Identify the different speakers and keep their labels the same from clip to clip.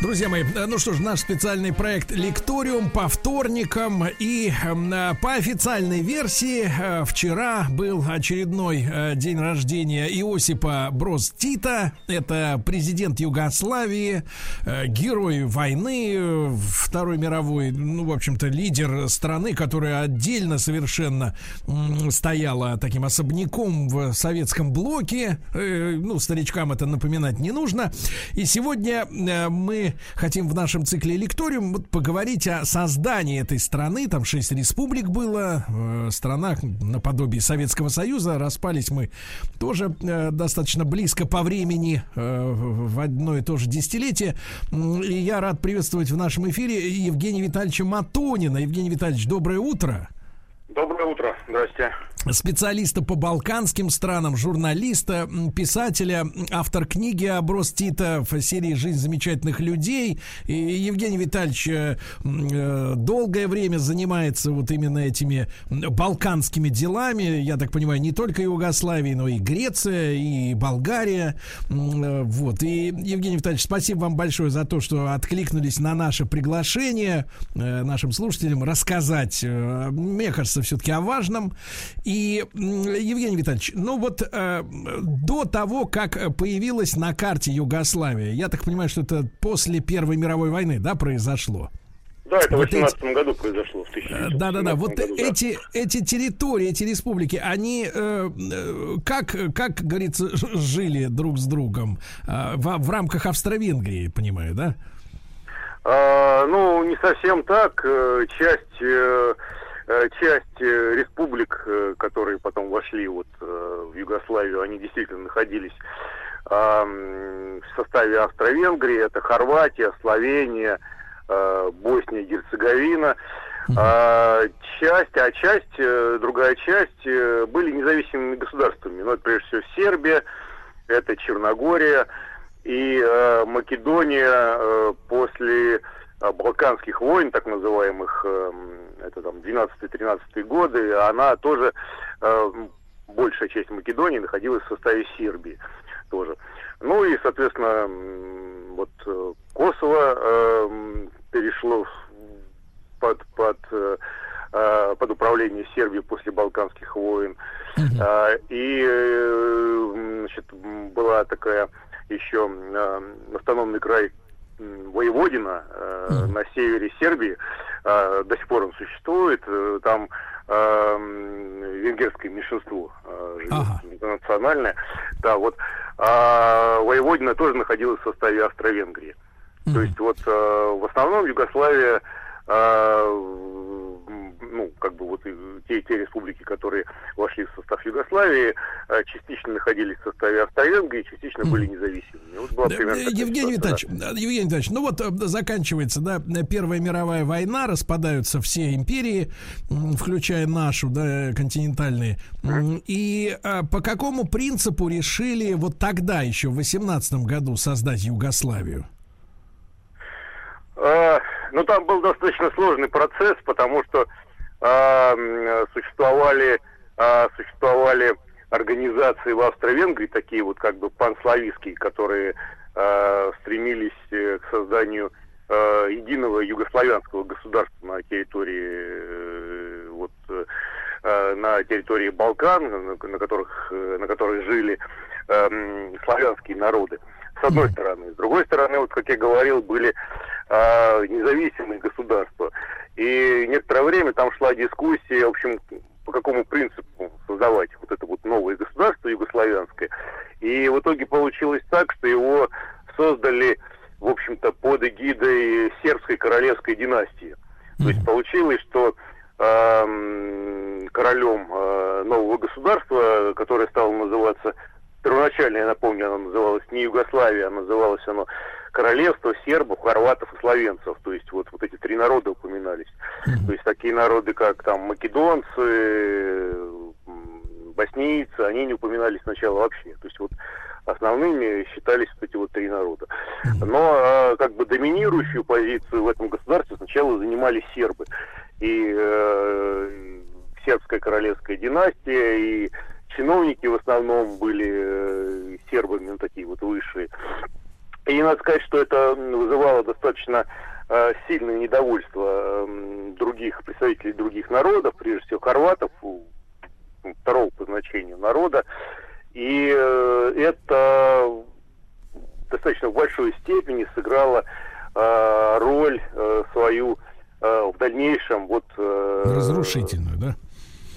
Speaker 1: Друзья мои, ну что ж, наш специальный проект «Лекториум» по вторникам. И э, по официальной версии э, вчера был очередной э, день рождения Иосипа Брос Тита. Это президент Югославии, герой войны Второй мировой, ну, в общем-то, лидер страны, которая отдельно совершенно стояла таким особняком в советском блоке. Ну, старичкам это напоминать не нужно. И сегодня мы хотим в нашем цикле лекториум поговорить о создании этой страны. Там шесть республик было, э, страна наподобие Советского Союза. Распались мы тоже э, достаточно близко по времени э, в одно и то же десятилетие. И я рад приветствовать в нашем эфире Евгения Витальевича Матонина. Евгений Витальевич, доброе утро.
Speaker 2: Доброе утро. Здрасте
Speaker 1: специалиста по балканским странам, журналиста, писателя, автор книги «Оброс Тита» в серии «Жизнь замечательных людей». И Евгений Витальевич э, э, долгое время занимается вот именно этими балканскими делами. Я так понимаю, не только Югославии, но и Греция, и Болгария. Э, вот. И, Евгений Витальевич, спасибо вам большое за то, что откликнулись на наше приглашение нашим слушателям рассказать, мне кажется, все-таки о важном. И, Евгений Витальевич, ну вот э, до того, как появилась на карте Югославия, я так понимаю, что это после Первой мировой войны, да, произошло?
Speaker 2: Да, это в 18 эти... году произошло.
Speaker 1: Да, да, да. Вот году, эти, да. эти территории, эти республики, они э, э, как, как говорится, жили друг с другом э, в, в рамках Австро-Венгрии, понимаю, да?
Speaker 2: А, ну, не совсем так. Э, часть э, Э, часть э, республик, э, которые потом вошли вот в Югославию, они действительно находились в составе Австро-Венгрии, это Хорватия, Словения, Босния, Герцеговина. А, часть, а часть, другая часть были независимыми государствами. Ну, это прежде всего Сербия, это Черногория и Македония после Балканских войн, так называемых, эм, это там 12-13 годы, она тоже, э, большая часть Македонии находилась в составе Сербии тоже. Ну и, соответственно, вот э, Косово перешло под, под, э, э, под управление Сербии после Балканских войн. Mm-hmm. И значит, была такая еще автономный край Воеводина э, mm. на севере Сербии, э, до сих пор он существует, э, там э, венгерское меньшинство э, живет, ага. национальное. Да, вот э, Воеводина тоже находилась в составе Австро-Венгрии. Mm. То есть вот э, в основном Югославия э, ну, как бы вот те, те республики, которые вошли в состав Югославии, э, частично находились в составе Австро-Венгрии, частично были независимыми. Вот
Speaker 1: была примерно Евгений Витальевич, да. Евгений Витальевич, ну вот э, заканчивается, да, Первая мировая война, распадаются все империи, включая нашу, да, континентальные. И а, по какому принципу решили вот тогда еще, в 18 году, создать Югославию?
Speaker 2: А, ну, там был достаточно сложный процесс, потому что э, существовали, э, существовали организации в Австро-Венгрии, такие вот как бы панславистские, которые э, стремились э, к созданию э, единого югославянского государства на территории э, вот э, на территории Балкан, на, на которых э, на которых жили э, славянские народы. С одной стороны, с другой стороны, вот как я говорил, были э, независимые государства. И некоторое время там шла дискуссия, в общем, по какому принципу создавать вот это вот новое государство югославянское. И в итоге получилось так, что его создали, в общем-то, под эгидой сербской королевской династии. То есть получилось, что э, королем э, нового государства, которое стало называться первоначально, я напомню, оно называлось не Югославия, а называлось оно королевство сербов, хорватов и словенцев. То есть вот, вот эти три народа упоминались. Mm-hmm. То есть такие народы, как там македонцы, боснийцы, они не упоминались сначала вообще. То есть вот основными считались вот эти вот три народа. Но э, как бы доминирующую позицию в этом государстве сначала занимали сербы. И э, сербская королевская династия, и чиновники в основном были э, сербами, ну, такие вот высшие. И надо сказать, что это вызывало достаточно э, сильное недовольство э, других представителей других народов, прежде всего хорватов, у, второго по значению народа. И э, это достаточно в большой степени сыграло э, роль свою в дальнейшем вот...
Speaker 1: Разрушительную, да?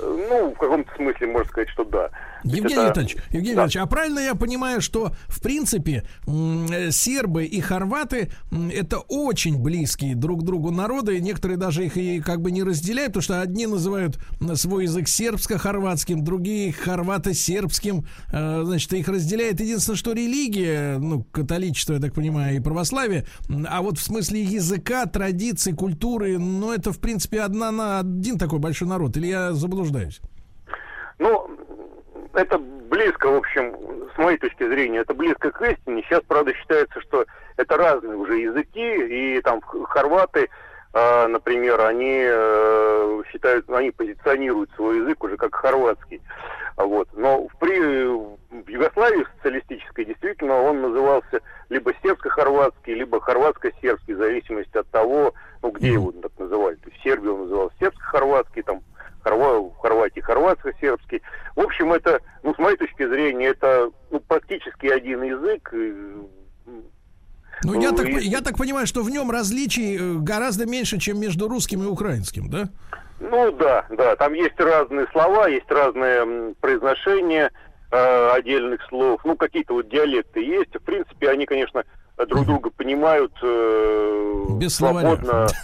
Speaker 2: Ну, в каком-то смысле можно сказать, что да.
Speaker 1: Евгений это... Витальевич, Евгений да. Витальевич, а правильно я понимаю, что в принципе сербы и хорваты это очень близкие друг другу народы, и некоторые даже их и как бы не разделяют, потому что одни называют свой язык сербско-хорватским, другие хорвато-сербским, э, значит, их разделяет единственное, что религия, ну, католичество, я так понимаю, и православие, а вот в смысле языка, традиций, культуры, ну, это в принципе одна на один такой большой народ, или я заблуждаюсь?
Speaker 2: Это близко, в общем, с моей точки зрения, это близко к истине. Сейчас, правда, считается, что это разные уже языки, и там хорваты, э, например, они э, считают, они позиционируют свой язык уже как хорватский. Вот. Но в, при, в Югославии социалистической действительно он назывался либо сербско-хорватский, либо хорватско-сербский, в зависимости от того, ну, где его так называли. То есть в Сербии он назывался сербско-хорватский, там в Хорватии хорватско-сербский. В общем, это, ну, с моей точки зрения, это ну, практически один язык.
Speaker 1: Ну, я, так, я так понимаю, что в нем различий э, гораздо меньше, чем между русским и украинским, да?
Speaker 2: Ну да, да, там есть разные слова, есть разные произношения э, отдельных слов, ну какие-то вот диалекты есть. В принципе, они, конечно, друг друга понимают э,
Speaker 1: без свободно.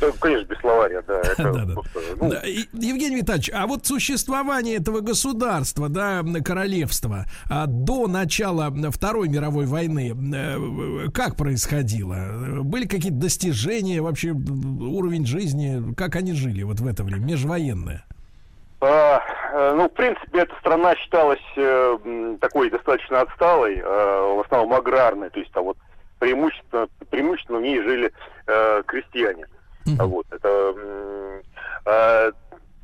Speaker 2: Да, конечно, без словаря, да. Это да, да.
Speaker 1: Просто, ну... Евгений Витальевич, а вот существование этого государства, да, королевства, а до начала Второй мировой войны, э, как происходило? Были какие-то достижения, вообще уровень жизни, как они жили вот в это время, межвоенное?
Speaker 2: А, ну, в принципе, эта страна считалась э, такой достаточно отсталой, э, в основном аграрной, то есть там вот преимущественно, преимущественно в ней жили э, крестьяне. Mm-hmm. Вот, это э, э,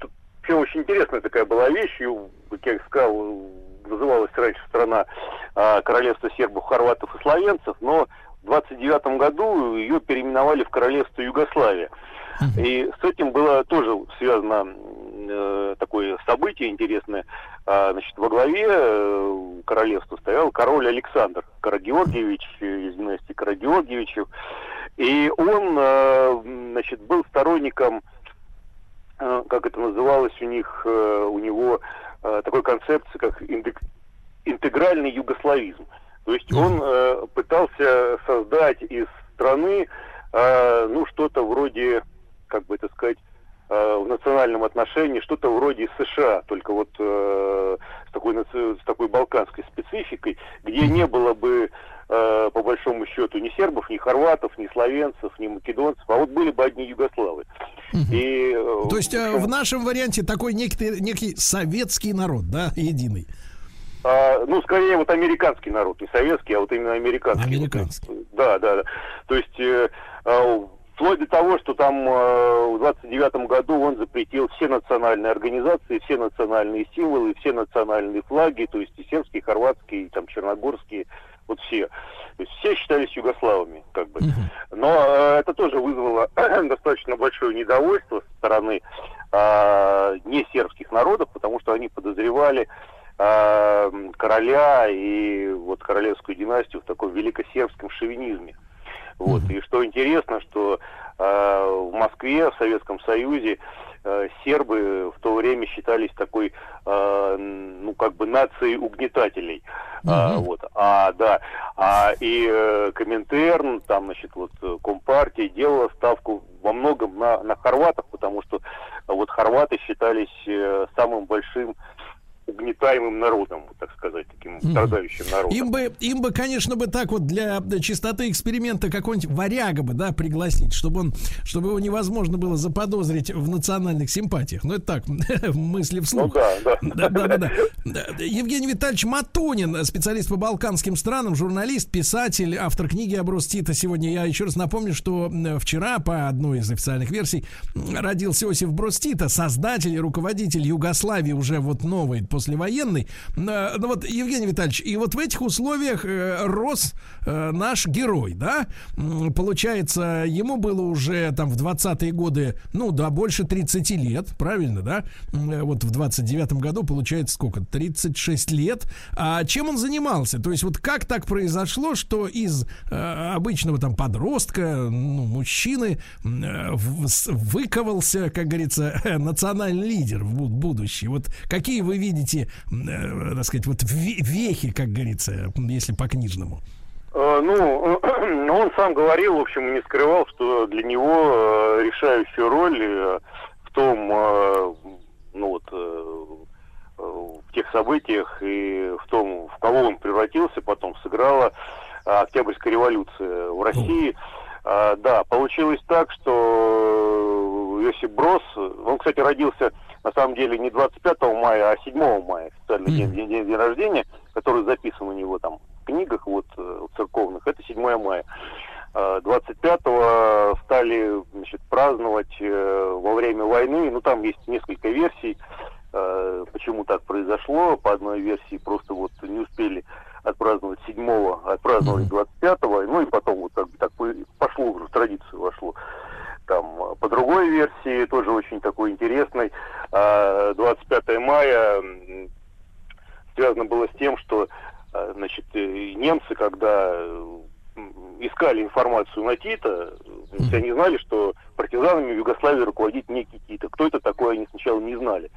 Speaker 2: вообще очень интересная такая была вещь, и, как я сказал, называлась раньше страна э, королевство сербов, хорватов и словенцев, но в 29 году ее переименовали в королевство Югославия. И с этим было тоже связано э, такое событие интересное. А, значит, во главе э, королевства стоял король Александр Карагеоргиевич из династии Карагеоргиевичев. И он, э, значит, был сторонником, э, как это называлось у них, э, у него э, такой концепции, как интегральный югославизм. То есть он э, пытался создать из страны, э, ну, что-то вроде, как бы это сказать, Э, в национальном отношении что-то вроде США, только вот э, с, такой, с такой балканской спецификой, где не было бы э, по большому счету ни сербов, ни хорватов, ни словенцев, ни македонцев, а вот были бы одни югославы.
Speaker 1: И, э, То есть э, в нашем варианте такой некий, некий советский народ, да, единый?
Speaker 2: А, ну, скорее, вот американский народ, не советский, а вот именно американский.
Speaker 1: Американский.
Speaker 2: Да, да, да. То есть э, э, Вплоть до того, что там э, в 29 году он запретил все национальные организации, все национальные символы, все национальные флаги, то есть и сербские, и хорватские, и, там черногорские, вот все. То есть все считались югославами, как бы. Но э, это тоже вызвало достаточно большое недовольство со стороны э, не сербских народов, потому что они подозревали э, короля и вот королевскую династию в таком великосербском шовинизме. Вот. И что интересно, что э, в Москве, в Советском Союзе, э, сербы в то время считались такой, э, ну, как бы нацией угнетателей. Mm-hmm. А, вот. А, да. А, и э, Коминтерн, там, значит, вот, Компартия делала ставку во многом на, на хорватов, потому что вот хорваты считались э, самым большим угнетаемым народом, так сказать, таким страдающим народом.
Speaker 1: Им бы, им бы, конечно, бы так вот для чистоты эксперимента какой-нибудь варяга бы, да, пригласить, чтобы он, чтобы его невозможно было заподозрить в национальных симпатиях. Ну, это так, мысли вслух. Ну, да, да. Да, да, да. Евгений Витальевич Матунин, специалист по балканским странам, журналист, писатель, автор книги «Оброс Тита». Сегодня я еще раз напомню, что вчера, по одной из официальных версий, родился Иосиф Брос Тита, создатель и руководитель Югославии уже вот новой послевоенный. Э, ну вот, Евгений Витальевич, и вот в этих условиях э, рос э, наш герой, да? Получается, ему было уже там в 20-е годы, ну, да, больше 30 лет, правильно, да? Вот в 29-м году получается сколько? 36 лет. А чем он занимался? То есть вот как так произошло, что из обычного там подростка, ну, мужчины выковался, как говорится, национальный лидер в будущее? Вот какие вы видите эти, э, так сказать, вот вехи, как говорится, если по-книжному?
Speaker 2: Э, ну, он сам говорил, в общем, и не скрывал, что для него э, решающую роль в том, ну вот, в тех событиях и в том, в кого он превратился, потом сыграла Октябрьская революция в России. Да, получилось так, что Йосип Брос, он, кстати, родился на самом деле не 25 мая, а 7 мая, официальный mm. день, день, день, рождения, который записан у него там в книгах вот э, церковных, это 7 мая. 25-го э, стали значит, праздновать э, во время войны, ну там есть несколько версий, почему так произошло. По одной версии просто вот не успели отпраздновать 7-го, отпраздновали 25-го, ну и потом вот так, так пошло уже в традицию вошло. Там, по другой версии, тоже очень такой интересной, 25 а, мая связано было с тем, что а, значит, э, немцы, когда искали информацию на Тита, они знали, что партизанами в Югославии руководит некий Тита. Кто это такой, они сначала не знали.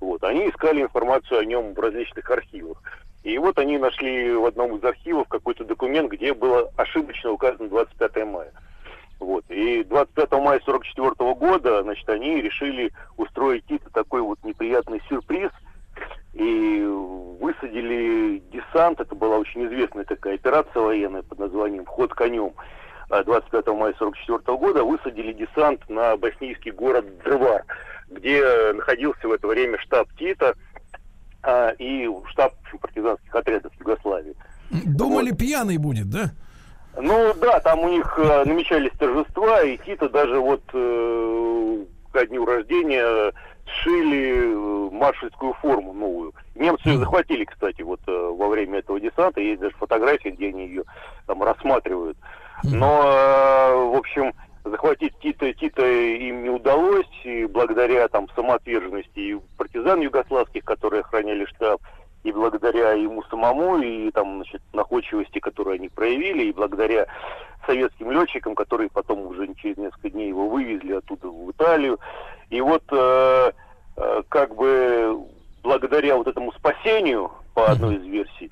Speaker 2: Вот. Они искали информацию о нем в различных архивах. И вот они нашли в одном из архивов какой-то документ, где было ошибочно указано 25 мая. Вот. И 25 мая 44 года, значит, они решили устроить Тита такой вот неприятный сюрприз и высадили десант. Это была очень известная такая операция военная под названием «Вход конем». 25 а мая 44 года высадили десант на боснийский город Дрвар, где находился в это время штаб Тита а, и штаб партизанских отрядов Югославии.
Speaker 1: Думали, вот. пьяный будет, да?
Speaker 2: Ну да, там у них э, намечались торжества, и Тита даже вот э, ко дню рождения сшили э, маршальскую форму новую. Немцы ее захватили, кстати, вот э, во время этого десанта. Есть даже фотографии, где они ее там рассматривают. Но, э, в общем, захватить Тита, Тита им не удалось, и благодаря там самоотверженности и партизан югославских, которые охраняли штаб, и благодаря ему самому, и там, значит, находчивости, которую они проявили, и благодаря советским летчикам, которые потом уже через несколько дней его вывезли оттуда в Италию. И вот э, э, как бы благодаря вот этому спасению, по одной из версий,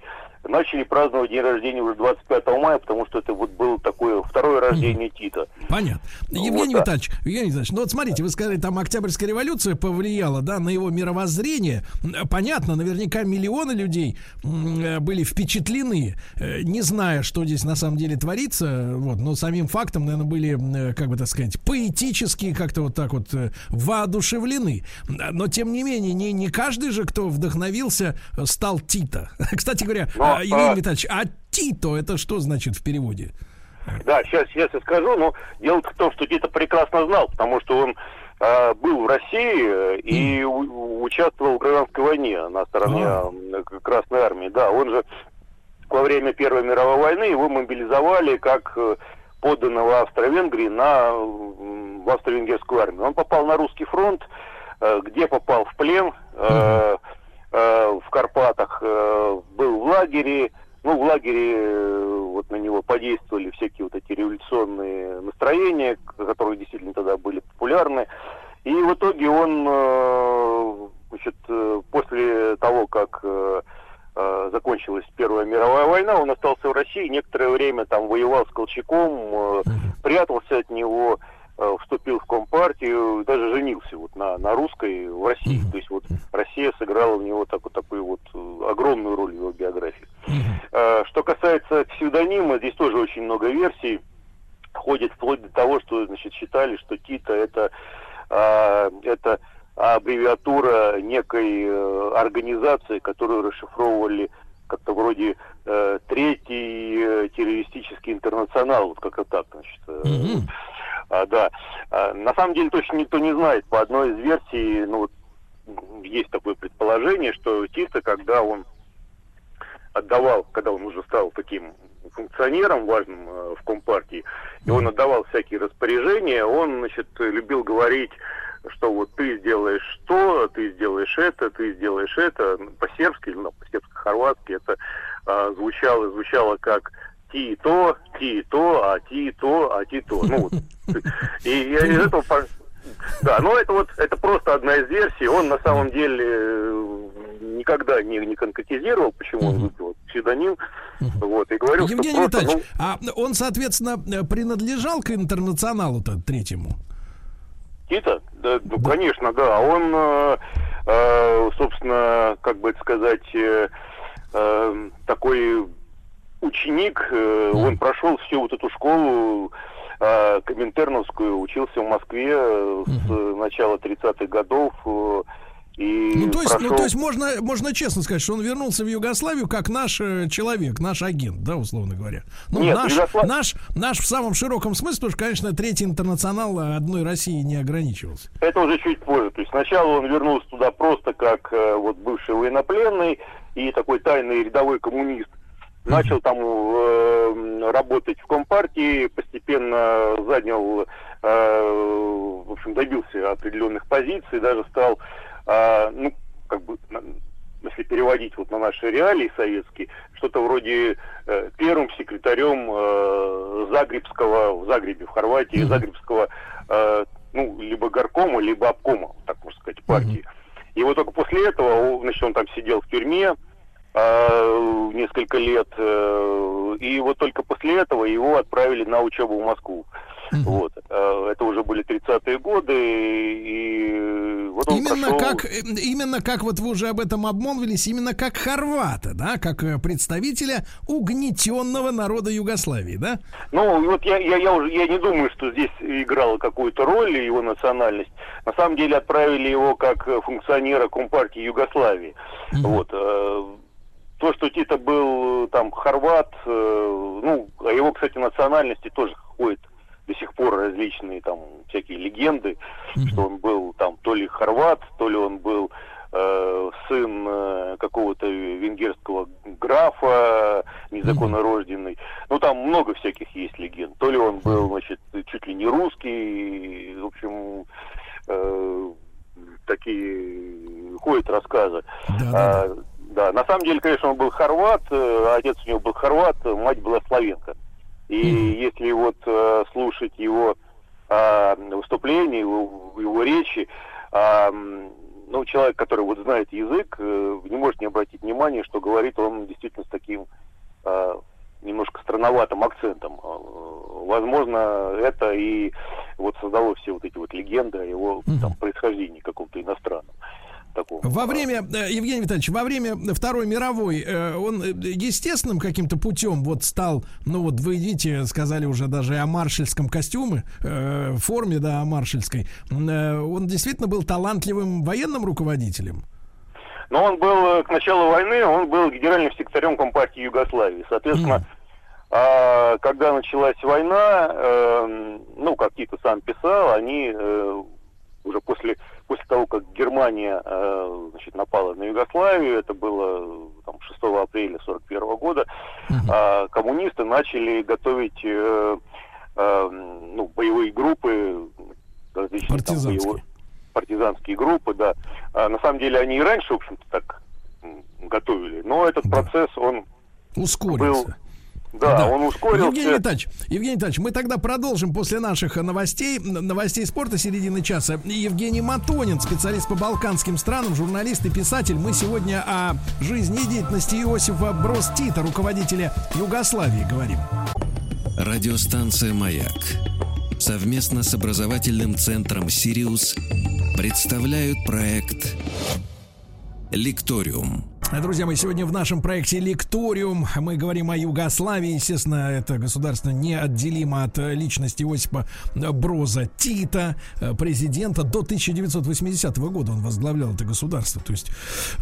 Speaker 2: начали праздновать день рождения уже 25 мая, потому что это вот было такое второе рождение Тита.
Speaker 1: Понятно. Ну, Евгений вот, Витальевич, да. Евгений Витальевич, ну вот смотрите, вы сказали, там Октябрьская революция повлияла, да, на его мировоззрение. Понятно, наверняка миллионы людей э, были впечатлены, э, не зная, что здесь на самом деле творится, вот, но самим фактом, наверное, были, э, как бы так сказать, поэтически как-то вот так вот воодушевлены. Но, тем не менее, не, не каждый же, кто вдохновился, стал Тита. Кстати говоря, но а, Евгений Витальевич, а Тито это что значит в переводе?
Speaker 2: Да, сейчас, сейчас я скажу, но дело в том, что Тито прекрасно знал, потому что он э, был в России и mm. у, участвовал в гражданской войне на стороне mm. Красной Армии. Да, он же во время Первой мировой войны его мобилизовали как э, подданного Австро-Венгрии на, в Австро-Венгерскую армию. Он попал на русский фронт, э, где попал в плен, mm. Э, в Карпатах, э, был в лагере. Ну, в лагере э, вот на него подействовали всякие вот эти революционные настроения, которые действительно тогда были популярны. И в итоге он, значит, после того, как закончилась Первая мировая война, он остался в России, некоторое время там воевал с Колчаком, прятался от него, э, вступил в Компартию, даже женился вот на, на русской в России. Mm-hmm. То есть вот Россия сыграла в него так, вот такую вот э, огромную роль в его биографии. Mm-hmm. Что касается псевдонима, здесь тоже очень много версий. Ходит вплоть до того, что значит, считали, что Тита это, это аббревиатура некой организации, которую расшифровывали как-то вроде э, третий э, террористический интернационал, вот как-то так, значит. Э, mm-hmm. А, да. А, на самом деле точно никто не знает. По одной из версий, ну, есть такое предположение, что Тита, когда он отдавал, когда он уже стал таким функционером важным э, в Компартии, и он отдавал всякие распоряжения, он, значит, любил говорить что вот ты сделаешь то, ты сделаешь это, ты сделаешь это. По-сербски, ну, по-сербско-хорватски это а, звучало, звучало как ти то, ти то, а ти то, а ти то. Ну, вот. И я из этого... Да, но это вот, это просто одна из версий. Он на самом деле э, никогда не, не конкретизировал, почему он выбрал псевдоним. Вот, и говорил,
Speaker 1: Евгений что просто, Витальевич, ну... а он, соответственно, принадлежал к интернационалу-то третьему?
Speaker 2: Никита? Да, ну, конечно, да. Он, э, э, собственно, как бы это сказать, э, э, такой ученик, э, он прошел всю вот эту школу э, коминтерновскую, учился в Москве э, с начала 30-х годов. Э,
Speaker 1: и ну, то есть, прошел... ну, то есть можно, можно честно сказать, что он вернулся в Югославию как наш э, человек, наш агент, да, условно говоря. Ну, Нет, наш, Югослав... наш, наш в самом широком смысле, потому что, конечно, третий интернационал одной России не ограничивался.
Speaker 2: Это уже чуть позже. То есть сначала он вернулся туда просто как вот бывший военнопленный и такой тайный рядовой коммунист. Начал там э, работать в Компартии, постепенно занял, э, в общем, добился определенных позиций, даже стал а, ну, как бы, если переводить вот на наши реалии советские, что-то вроде э, первым секретарем э, Загребского, в Загребе, в Хорватии, mm-hmm. Загребского, э, ну, либо горкома, либо обкома, так можно сказать, партии. Mm-hmm. И вот только после этого, значит, он там сидел в тюрьме э, несколько лет, э, и вот только после этого его отправили на учебу в Москву. Mm-hmm. Вот. Э, это уже были 30-е годы, и вот он
Speaker 1: именно прошел... как Именно как вот вы уже об этом обмолвились, именно как хорвата, да, как э, представителя угнетенного народа Югославии, да?
Speaker 2: Ну, вот я, я, я уже я не думаю, что здесь играла какую-то роль его национальность. На самом деле отправили его как функционера Компартии Югославии. Mm-hmm. Вот. Э, то, что Тита был там хорват, ну, о его, кстати, национальности тоже ходит до сих пор различные там всякие легенды, mm-hmm. что он был там то ли хорват, то ли он был э, сын э, какого-то венгерского графа, незаконно рожденный. Ну, там много всяких есть легенд. То ли он был, значит, чуть ли не русский, в общем, э, такие ходят рассказы. Да, да, а, да, на самом деле, конечно, он был хорват, э, отец у него был хорват, мать была славенка. И mm-hmm. если вот э, слушать его э, выступления, его, его речи, э, ну, человек, который вот знает язык, э, не может не обратить внимания, что говорит он действительно с таким э, немножко странноватым акцентом. Возможно, это и вот создало все вот эти вот легенды о его mm-hmm. там, происхождении каком-то иностранном
Speaker 1: такого. Во время, э, Евгений Витальевич, во время Второй мировой э, он э, естественным каким-то путем вот стал, ну вот вы видите, сказали уже даже о маршальском костюме, форме, да, о маршальской. Он действительно был талантливым военным руководителем?
Speaker 2: Но он был к началу войны, он был генеральным секретарем Компартии Югославии. Соответственно, mm. когда началась война, ну, как Тito сам писал, они уже после после того, как Германия э, значит, напала на Югославию, это было там, 6 апреля 1941 года, э, коммунисты начали готовить э, э, ну, боевые группы, различные партизанские. Там, боевые, партизанские группы, да. А, на самом деле они и раньше, в общем-то, так готовили, но этот да. процесс, он
Speaker 1: ускорился. Был,
Speaker 2: да, да, он ускорился.
Speaker 1: Евгений Витальевич, Евгений Витальевич, мы тогда продолжим после наших новостей, новостей спорта середины часа. Евгений Матонин, специалист по балканским странам, журналист и писатель. Мы сегодня о жизни и деятельности Иосифа Брос Тита, руководителя Югославии, говорим.
Speaker 3: Радиостанция «Маяк» совместно с образовательным центром «Сириус» представляют проект «Лекториум».
Speaker 1: Друзья мои, сегодня в нашем проекте «Лекториум» мы говорим о Югославии. Естественно, это государство неотделимо от личности Иосипа Броза Тита, президента. До 1980 года он возглавлял это государство. То есть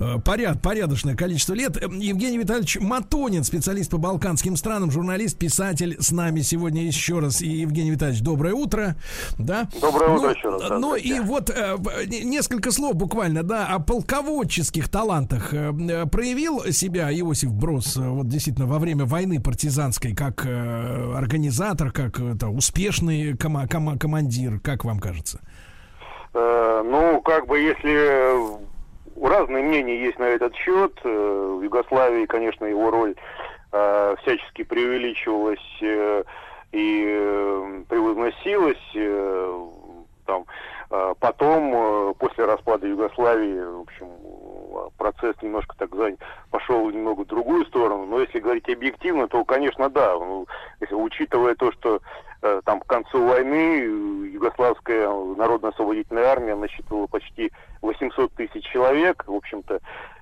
Speaker 1: э, поряд, порядочное количество лет. Евгений Витальевич Матонин, специалист по балканским странам, журналист, писатель с нами сегодня еще раз. И Евгений Витальевич, доброе утро. Да?
Speaker 2: Доброе ну, утро еще раз.
Speaker 1: Да, ну и вот э, несколько слов буквально, да, о полководческих талантах э, проявил себя Иосиф Брос э, вот действительно во время войны партизанской как э, организатор, как это, успешный кома- кома- командир, как вам кажется?
Speaker 2: Э, ну, как бы если разные мнения есть на этот счет, э, в Югославии, конечно, его роль э, всячески преувеличивалась э, и э, превозносилась. Э, там, э, потом, э, после распада Югославии, в общем, процесс немножко так пошел немного в другую сторону. Но если говорить объективно, то, конечно, да. Ну, если, учитывая то, что э, там к концу войны Югославская народно-освободительная армия насчитывала почти 800 тысяч человек, в общем-то,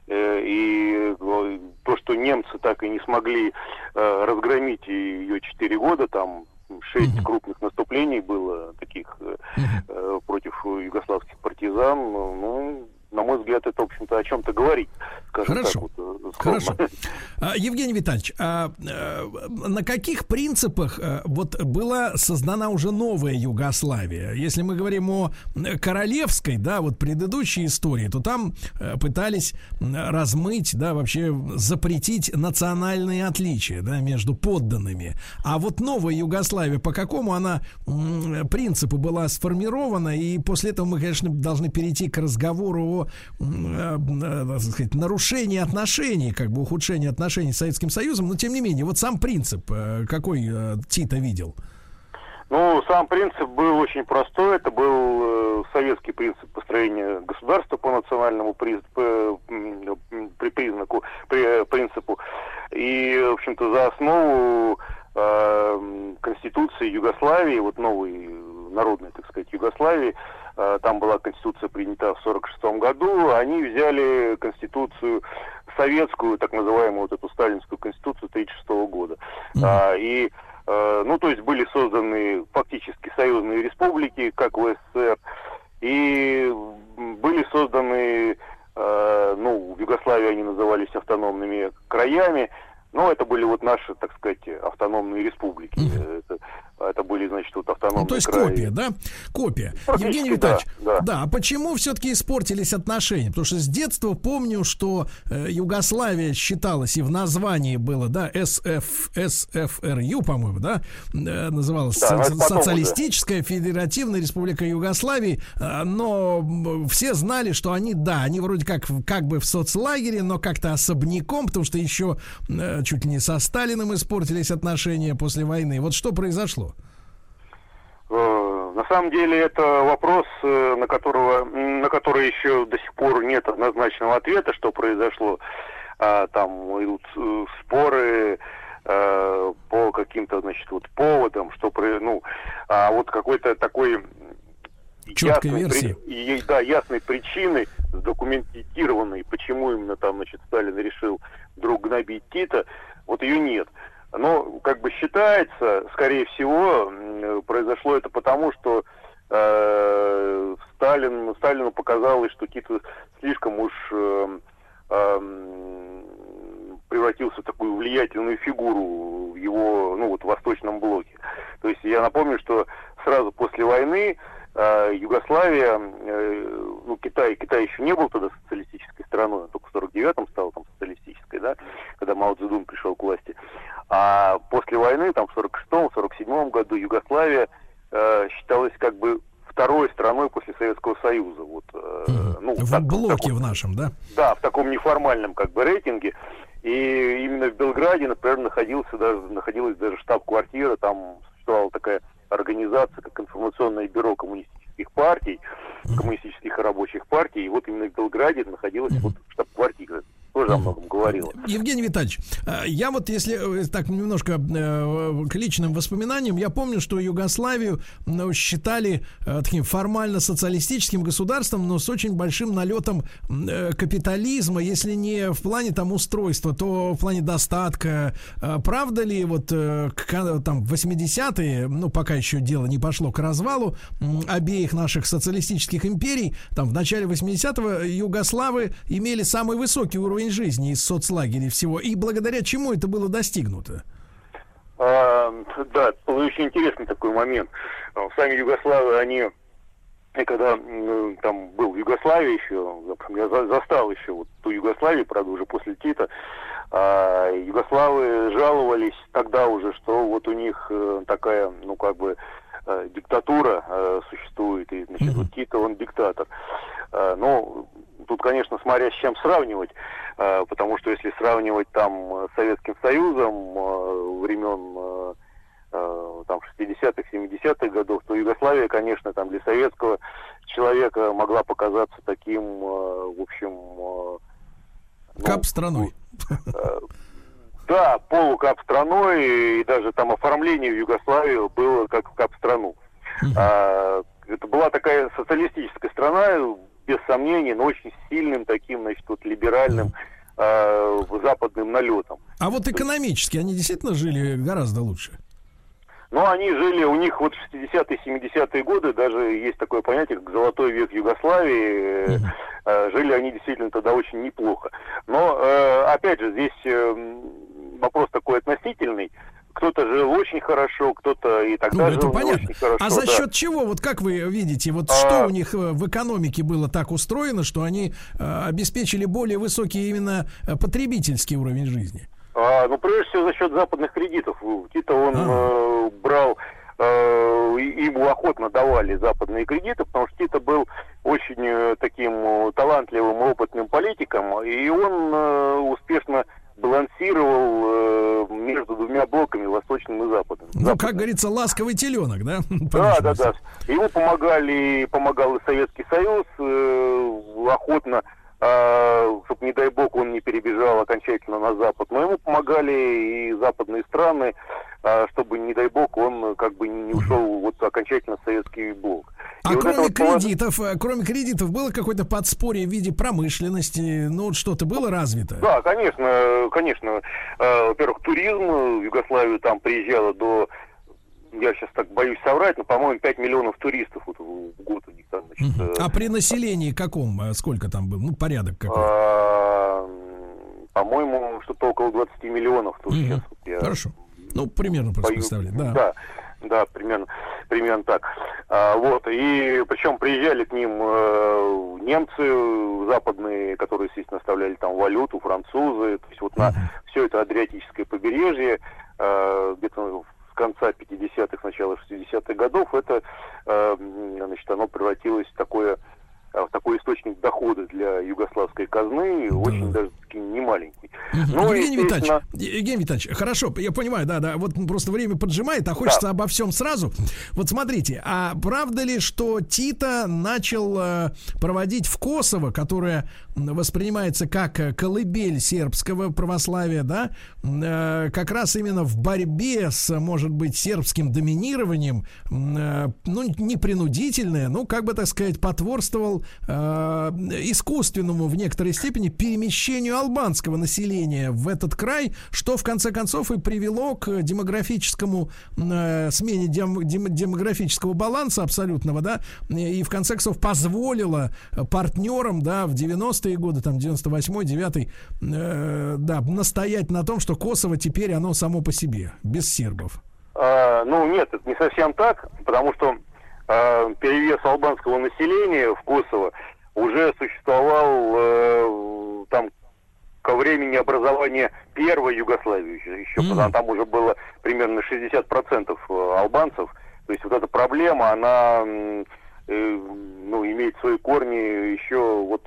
Speaker 2: э, и э, то, что немцы так и не смогли э, разгромить ее 4 года, там шесть mm-hmm. крупных наступлений было таких mm-hmm. против югославских партизан, ну, на мой взгляд, это, в общем-то, о чем-то говорит.
Speaker 1: Хорошо. Так, вот, э, Хорошо. А, Евгений Витальевич, а, а, на каких принципах а, вот была создана уже новая Югославия? Если мы говорим о королевской, да, вот предыдущей истории, то там пытались размыть, да, вообще запретить национальные отличия, да, между подданными. А вот новая Югославия, по какому она м, принципу была сформирована? И после этого мы, конечно, должны перейти к разговору о, так сказать, нарушении отношений, как бы ухудшении отношений с Советским Союзом, но тем не менее, вот сам принцип, э, какой э, Тита видел?
Speaker 2: Ну, сам принцип был очень простой. Это был э, советский принцип построения государства по национальному при, при признаку, при принципу. И, в общем-то, за основу э, Конституции Югославии, вот новой народной, так сказать, Югославии, Э, там была конституция принята в 1946 году, они взяли конституцию советскую, так называемую вот эту сталинскую конституцию 1936 года. Mm-hmm. И э, ну, то есть были созданы фактически союзные республики, как в СССР, и были созданы, э, ну, в Югославии они назывались автономными краями, но это были вот наши, так сказать, автономные республики. Это это были, значит, вот автономные ну,
Speaker 1: То есть
Speaker 2: краи.
Speaker 1: копия, да? Копия. Евгений Витальевич, да, да. да, а почему все-таки испортились отношения? Потому что с детства помню, что э, Югославия считалась, и в названии было, да, СФ, СФРЮ, по-моему, да, э, называлась да, со- Социалистическая уже. Федеративная Республика Югославии, э, но все знали, что они, да, они вроде как, как бы в соцлагере, но как-то особняком, потому что еще э, чуть ли не со Сталиным испортились отношения после войны. Вот что произошло?
Speaker 2: Э, на самом деле это вопрос, э, на, которого, на который еще до сих пор нет однозначного ответа, что произошло. А, там идут э, споры по каким-то, значит, вот поводам, что, ну, а вот какой-то такой
Speaker 1: Четкой ясной, версии.
Speaker 2: При, да, ясной причины, сдокументированной, почему именно там, значит, Сталин решил вдруг гнобить Тита, вот ее нет. Но, как бы считается, скорее всего, произошло это потому, что э, Сталин, Сталину показалось, что Тito слишком уж э, э, превратился в такую влиятельную фигуру в его, ну вот, восточном блоке. То есть я напомню, что сразу после войны Югославия, э, ну Китай, Китай еще не был тогда социалистической страной, а только в 49-м стал там социалистической, да, когда Мао Цзэдун пришел к власти. А после войны, там, в 46-м, 47-м году Югославия э, считалась как бы второй страной после Советского Союза. Вот, э,
Speaker 1: ну, в так, блоке в, таком, в нашем, да?
Speaker 2: Да, в таком неформальном как бы рейтинге. И именно в Белграде, например, находился даже, находилась даже штаб-квартира, там существовала такая организация, как информационное бюро коммунистических партий, коммунистических и рабочих партий. И вот именно в Белграде находилась вот штаб-квартира. Тоже о многом говорила.
Speaker 1: Евгений Витальевич, э, я вот если э, так немножко э, к личным воспоминаниям, я помню, что Югославию ну, считали таким формально социалистическим государством, но с очень большим налетом капитализма, если не в плане там устройства, то в плане достатка. Правда ли вот там 80-е, ну пока еще дело не пошло к развалу обеих наших социалистических империй, там в начале 80-го Югославы имели самый высокий уровень жизни из соцлагерей всего. И благодаря чему это было достигнуто?
Speaker 2: А, да, был очень интересный такой момент. Сами Югославы, они когда там был в Югославии еще, я застал еще вот ту Югославию, правда, уже после Тита, а, Югославы жаловались тогда уже, что вот у них э, такая, ну, как бы, э, диктатура э, существует, и, значит, вот Тита, он диктатор. А, ну, тут, конечно, смотря с чем сравнивать, а, потому что если сравнивать там с Советским Союзом а, времен там 60-х, 70-х годов, то Югославия, конечно, там для советского человека могла показаться таким, в общем... Ну,
Speaker 1: Кап-страной.
Speaker 2: Да, полукап-страной, и даже там оформление в Югославию было как в кап-страну. Это была такая социалистическая страна, без сомнений, но очень сильным таким, значит, вот либеральным э, западным налетом.
Speaker 1: А вот экономически они действительно жили гораздо лучше?
Speaker 2: Ну, они жили, у них вот в 60-е, 70-е годы, даже есть такое понятие, как золотой век Югославии, uh-huh. э, жили они действительно тогда очень неплохо. Но, э, опять же, здесь э, вопрос такой относительный кто-то жил очень хорошо, кто-то и тогда ну,
Speaker 1: это
Speaker 2: жил
Speaker 1: понятно.
Speaker 2: очень хорошо.
Speaker 1: А за да. счет чего, вот как вы видите, вот а... что у них э, в экономике было так устроено, что они э, обеспечили более высокий именно э, потребительский уровень жизни?
Speaker 2: А, ну, прежде всего, за счет западных кредитов. Тита он а. э, брал э, ему охотно давали западные кредиты, потому что Тита был очень э, таким талантливым, опытным политиком, и он э, успешно балансировал э, между двумя блоками, восточным и западным.
Speaker 1: Ну, как говорится, ласковый теленок, да?
Speaker 2: Да, да, да. Ему помогали, помогал и Советский Союз, э, охотно а, чтобы, не дай бог, он не перебежал окончательно на Запад. Но ему помогали и западные страны, а, чтобы, не дай бог, он как бы не ушел вот окончательно в советский блок.
Speaker 1: А и кроме вот кредитов, вот... Э, кроме кредитов, было какое-то подспорье в виде промышленности? Ну, вот что-то было развито?
Speaker 2: Да, конечно, конечно. Э, во-первых, туризм в Югославию там приезжало до я сейчас так боюсь соврать, но, по-моему, 5 миллионов туристов вот в год у них там.
Speaker 1: Значит, uh А при населении каком? Э, сколько там был? Ну, порядок какой? А,
Speaker 2: по-моему, что-то около 20 миллионов. Тут uh сейчас
Speaker 1: вот я Хорошо. Ну, примерно просто боюсь. представлять, да.
Speaker 2: Да, да, примерно, примерно так. А, вот, и причем приезжали к ним э, немцы западные, которые, естественно, оставляли там валюту, французы, то есть вот на все это Адриатическое побережье, э, где-то конца 50-х, начала 60-х годов, это, э, значит, оно превратилось в такое в такой источник дохода для югославской казны, да. очень даже таки немаленький.
Speaker 1: Ну, Евгений. Витальевич, Евгений Витальевич, хорошо, я понимаю, да, да, вот просто время поджимает, а хочется да. обо всем сразу. Вот смотрите, а правда ли, что Тита начал э, проводить в Косово, которое воспринимается как э, колыбель сербского православия, да, э, как раз именно в борьбе с, может быть, сербским доминированием, э, ну, не принудительное, ну, как бы, так сказать, потворствовал э, искусственному в некоторой степени перемещению албанского населения в этот край, что в конце концов и привело к демографическому смене дем, дем, демографического баланса абсолютного, да, и в конце концов позволило партнерам, да, в 90-е годы, там 98-й, 9 э, да, настоять на том, что Косово теперь оно само по себе, без сербов.
Speaker 2: А, ну нет, это не совсем так, потому что э, перевес албанского населения в Косово уже существовал э, там ко времени образования первой Югославии еще, mm. там уже было примерно 60% э, албанцев. То есть вот эта проблема, она э, ну, имеет свои корни еще вот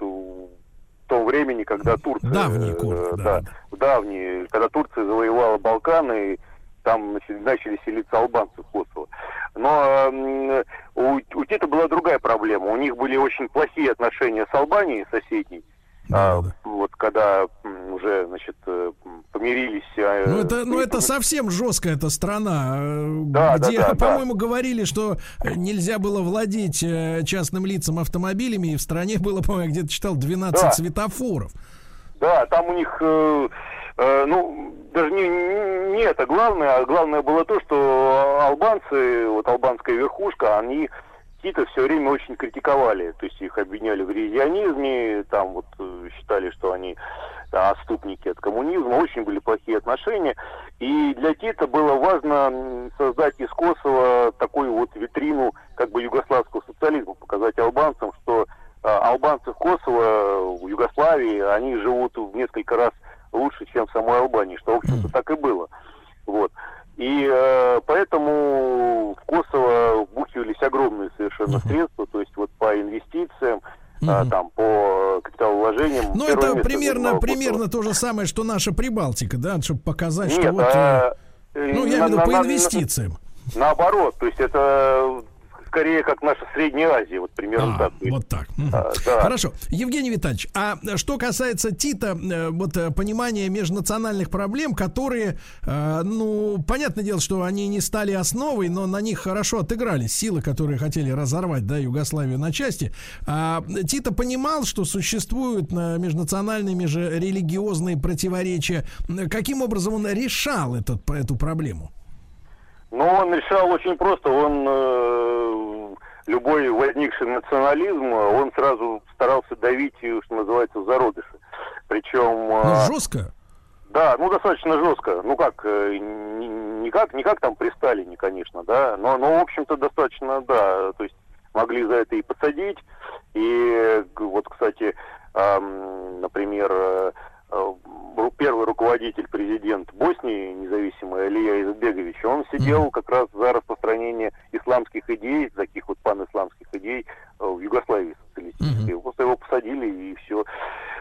Speaker 2: том времени, когда Турция...
Speaker 1: Давние корни,
Speaker 2: да, да. да. Давние, когда Турция завоевала Балканы, там начали селиться албанцы в Косово. Но э, у, у Тита была другая проблема. У них были очень плохие отношения с Албанией, соседней. Да, а, да. Вот когда уже, значит, э, помирились.
Speaker 1: А, ну это, ну это совсем жесткая эта страна, э, да, где, да, да, по-моему, да. говорили, что нельзя было владеть э, частным лицам автомобилями, и в стране было, по-моему, где-то читал 12 да. светофоров.
Speaker 2: Да, там у них, э, э, ну, даже не, не это главное, а главное было то, что албанцы, вот албанская верхушка, они Тита все время очень критиковали, то есть их обвиняли в ревизионизме, там вот э, считали, что они да, отступники от коммунизма, очень были плохие отношения. И для Тита было важно создать из Косово такую вот витрину как бы югославского социализма, показать албанцам, что а, албанцы в Косово, в Югославии, они живут в несколько раз лучше, чем в самой Албании, что, в общем-то, так и было. Вот. И э, поэтому в Косово вбухивались огромные совершенно uh-huh. средства, то есть вот по инвестициям, uh-huh. там по капиталовложениям.
Speaker 1: Ну это примерно примерно то же самое, что наша Прибалтика, да, чтобы показать, Нет, что вот. А, э, ну я имею в виду по инвестициям.
Speaker 2: На, наоборот, то есть это скорее как наша Средняя Азия, вот примерно
Speaker 1: а, так. Вот так. А, да. Хорошо. Евгений Витальевич, а что касается Тита, э, вот э, понимания межнациональных проблем, которые, э, ну, понятное дело, что они не стали основой, но на них хорошо отыгрались силы, которые хотели разорвать, да, Югославию на части. А Тита понимал, что существуют межнациональные, межрелигиозные противоречия. Каким образом он решал этот, эту проблему?
Speaker 2: Ну, он решал очень просто. Он э, любой возникший национализм, он сразу старался давить, что называется, в зародыши. Причем...
Speaker 1: Э, ну, жестко?
Speaker 2: Да, ну достаточно жестко. Ну как, э, не, как, не как там при Сталине, конечно, да, но, но в общем-то достаточно, да, то есть могли за это и посадить. И вот, кстати, эм, например, э, Э, первый руководитель, президент Боснии, независимый Алия Избегович, он сидел как раз за распространение исламских идей, таких вот панисламских идей э, в Югославии социалистической. Mm-hmm. Просто его посадили и все.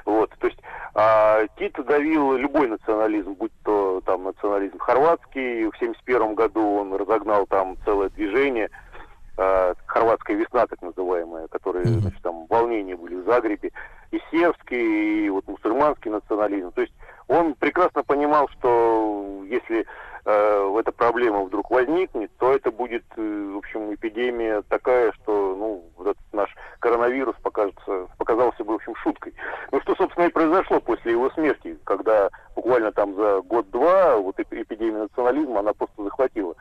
Speaker 2: Вот, то есть а, Тит давил любой национализм, будь то там национализм хорватский. В 1971 году он разогнал там целое движение, а, хорватская весна, так называемая, которые, mm-hmm. значит, там волнения были в Загребе и сербский, и вот мусульманский национализм. То есть он прекрасно понимал, что если э, эта проблема вдруг возникнет, то это будет, э, в общем, эпидемия такая, что, ну, этот наш коронавирус покажется, показался бы, в общем, шуткой. Ну, что, собственно, и произошло после его смерти, когда буквально там за год-два вот эпидемия национализма, она просто захватила.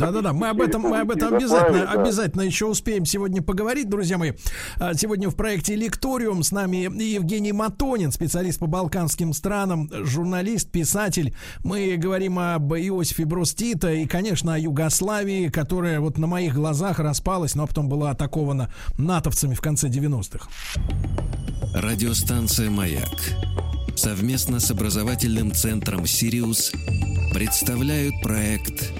Speaker 1: Да-да-да, мы об этом, мы об этом обязательно, да. обязательно еще успеем сегодня поговорить, друзья мои. А, сегодня в проекте «Лекториум» с нами Евгений Матонин, специалист по балканским странам, журналист, писатель. Мы говорим об Иосифе Брос Тита и, конечно, о Югославии, которая вот на моих глазах распалась, но потом была атакована натовцами в конце 90-х.
Speaker 3: Радиостанция «Маяк» совместно с образовательным центром «Сириус» представляют проект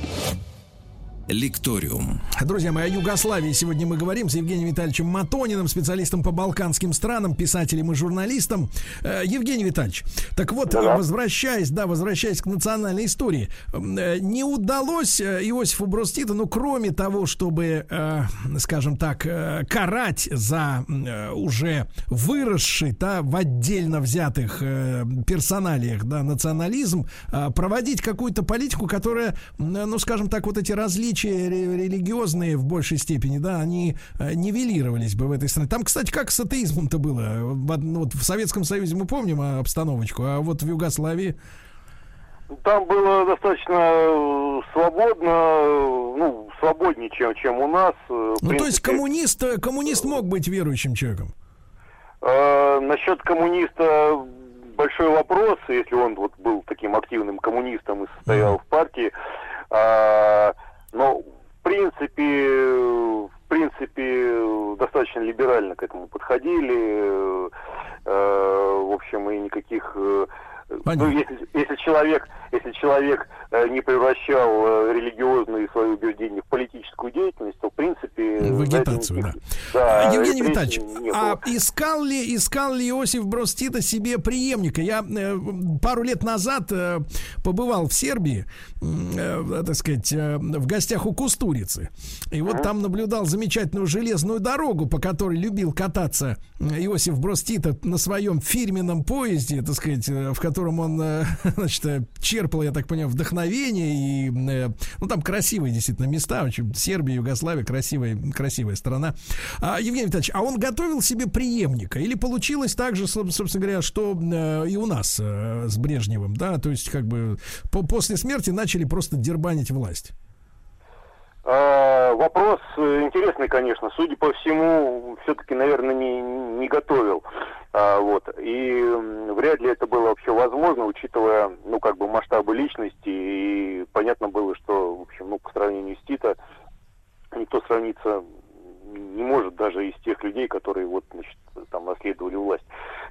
Speaker 3: Лекториум.
Speaker 1: Друзья мои, о Югославии сегодня мы говорим с Евгением Витальевичем Матониным, специалистом по балканским странам, писателем и журналистом. Э, Евгений Витальевич, так вот, да. возвращаясь, да, возвращаясь к национальной истории, э, не удалось э, Иосифу Бростита, ну, кроме того, чтобы, скажем так, карать за уже выросший, да, в отдельно взятых персоналиях, да, национализм, проводить какую-то политику, которая, ну, скажем так, вот эти различия различия религиозные в большей степени, да, они э, нивелировались бы в этой стране. Там, кстати, как с атеизмом-то было? Вот в Советском Союзе мы помним обстановочку, а вот в Югославии...
Speaker 2: Там было достаточно э, свободно, ну, свободнее, чем, чем у нас.
Speaker 1: Э, ну, принципе. то есть коммунист, коммунист мог быть верующим человеком?
Speaker 2: Э, насчет коммуниста большой вопрос, если он вот был таким активным коммунистом и состоял mm. в партии. Э, но, в принципе, в принципе, достаточно либерально к этому подходили. Э, в общем, и никаких... Э, ну, если, если человек, если человек э, не превращал э, религиозные свои убеждения в политическую деятельность, то, в принципе...
Speaker 1: В агитацию, да. да. А, Евгений Витальевич, а искал ли, искал ли Иосиф Брос Тита себе преемника? Я э, пару лет назад э, побывал в Сербии, э, так сказать, э, в гостях у Кустурицы. И вот там наблюдал замечательную железную дорогу, по которой любил кататься Иосиф Брос Тита на своем фирменном поезде, так сказать, э, в котором он, э, значит, э, черпал, я так понимаю, вдохновение. И, ну, там красивые действительно места. Очень Сербия, Югославия, красивая, красивая страна. А, Евгений Витальевич, а он готовил себе преемника? Или получилось так же, собственно говоря, что и у нас с Брежневым, да? То есть, как бы, по после смерти начали просто дербанить власть?
Speaker 2: А, вопрос интересный, конечно. Судя по всему, все-таки, наверное, не, не готовил. А, вот. И вряд ли это было вообще возможно, учитывая, ну, как бы масштабы личности. И понятно было, что, в общем, ну, по сравнению с Тита, никто сравниться не может даже из тех людей, которые вот, значит, там наследовали власть.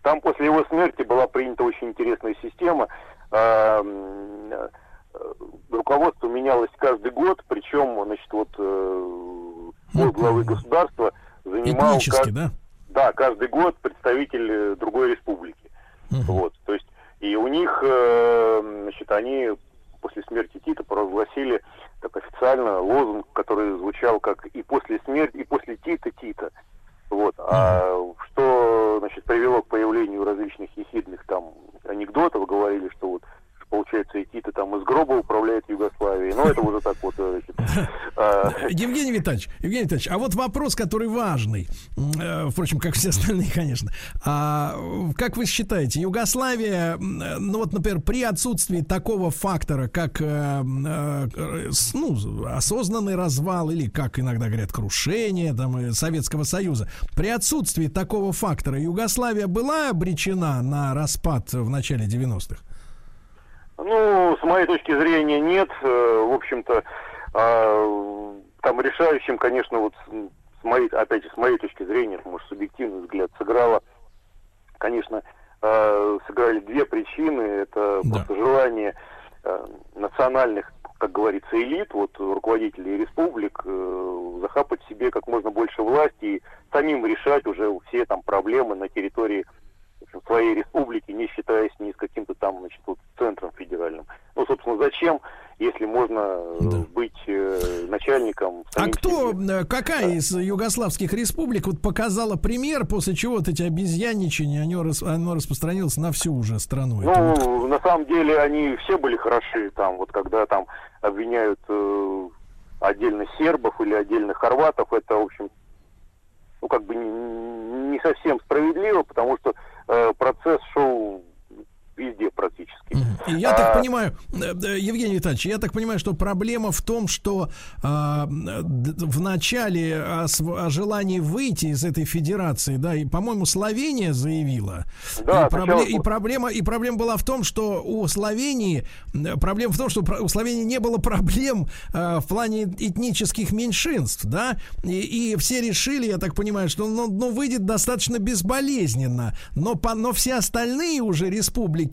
Speaker 2: Там после его смерти была принята очень интересная система. А, руководство менялось каждый год, причем, значит, вот э, ну, главы государства занимал...
Speaker 1: Этнически, да?
Speaker 2: Да, каждый год представитель э, другой республики. Угу. Вот, то есть, и у них, э, значит, они после смерти Тита провозгласили так официально лозунг, который звучал как и после смерти, и после Тита Тита. Вот. А что, значит, привело к появлению различных ехидных там анекдотов, говорили, что вот получается, идти-то там из гроба управляет Югославией. Но это уже так вот. Э,
Speaker 1: а, Евгений Витальевич, Евгений Витальевич, а вот вопрос, который важный, э, впрочем, как все остальные, конечно. А, как вы считаете, Югославия, ну вот, например, при отсутствии такого фактора, как э, ну, осознанный развал или, как иногда говорят, крушение там, Советского Союза, при отсутствии такого фактора Югославия была обречена на распад в начале 90-х?
Speaker 2: Ну, с моей точки зрения, нет. Э, в общем-то, а, там решающим, конечно, вот с моей, опять же, с моей точки зрения, может, субъективный взгляд, сыграло, конечно, а, сыграли две причины. Это да. просто желание э, национальных, как говорится, элит, вот руководителей республик, э, захапать себе как можно больше власти и самим решать уже все там проблемы на территории общем, своей республики, не считаясь ни с каким-то там, значит, вот, центром федеральным. Ну, собственно, зачем, если можно э, да. быть э, начальником?
Speaker 1: А кто, себе? Э, какая да. из югославских республик вот показала пример, после чего вот эти обезьянничания, оно, оно распространилось на всю уже страну?
Speaker 2: Ну, вот... на самом деле, они все были хороши, там, вот когда там обвиняют э, отдельно сербов или отдельно хорватов, это, в общем, ну, как бы не, не совсем справедливо, потому что процесс шел везде практически.
Speaker 1: Я а... так понимаю, э, Евгений Витальевич, я так понимаю, что проблема в том, что а, в начале о, о желании выйти из этой федерации, да, и, по-моему, Словения заявила. Да, и, пробле... и проблема и проблема была в том, что у Словении проблема в том, что у Словении не было проблем а, в плане этнических меньшинств, да, и, и все решили, я так понимаю, что ну, ну выйдет достаточно безболезненно, но по, но все остальные уже республики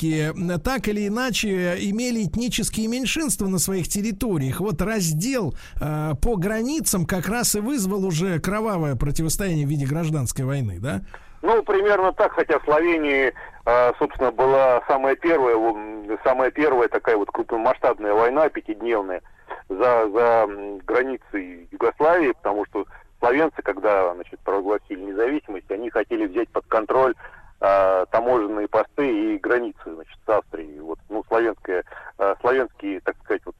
Speaker 1: так или иначе имели этнические меньшинства на своих территориях. Вот раздел э, по границам как раз и вызвал уже кровавое противостояние в виде гражданской войны, да?
Speaker 2: Ну, примерно так, хотя в Словении, э, собственно, была самая первая, самая первая такая вот крупномасштабная война, пятидневная, за, за границей Югославии, потому что словенцы, когда значит, провозгласили независимость, они хотели взять под контроль э, таможенные посты и границы, значит, с Австрией. Вот, ну, славянское, э, славянские, так сказать, вот,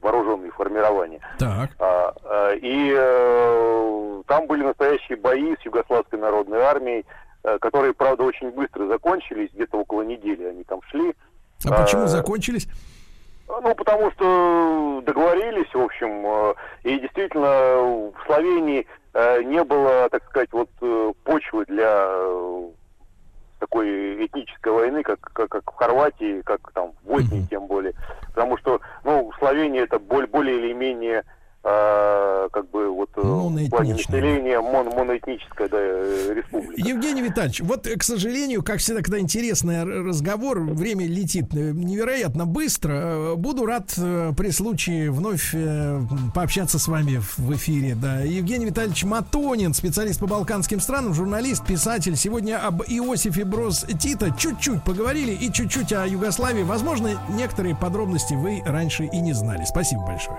Speaker 2: вооруженные формирования.
Speaker 1: Так.
Speaker 2: А, а, и э, там были настоящие бои с Югославской народной армией, э, которые, правда, очень быстро закончились, где-то около недели они там шли.
Speaker 1: А, а почему закончились?
Speaker 2: Ну, потому что договорились, в общем, э, и действительно в Словении э, не было, так сказать, вот почвы для такой этнической войны, как, как, как в Хорватии, как там в Боснии тем более. Потому что, ну, Словения это более, более или менее а, как бы вот э, в плане населения мон, моноэтническая да, э, республика.
Speaker 1: Евгений Витальевич, вот, к сожалению, как всегда, когда интересный разговор, время летит невероятно быстро. Буду рад при случае вновь пообщаться с вами в эфире. Да. Евгений Витальевич Матонин, специалист по балканским странам, журналист, писатель. Сегодня об Иосифе Брос Тита чуть-чуть поговорили и чуть-чуть о Югославии. Возможно, некоторые подробности вы раньше и не знали. Спасибо большое.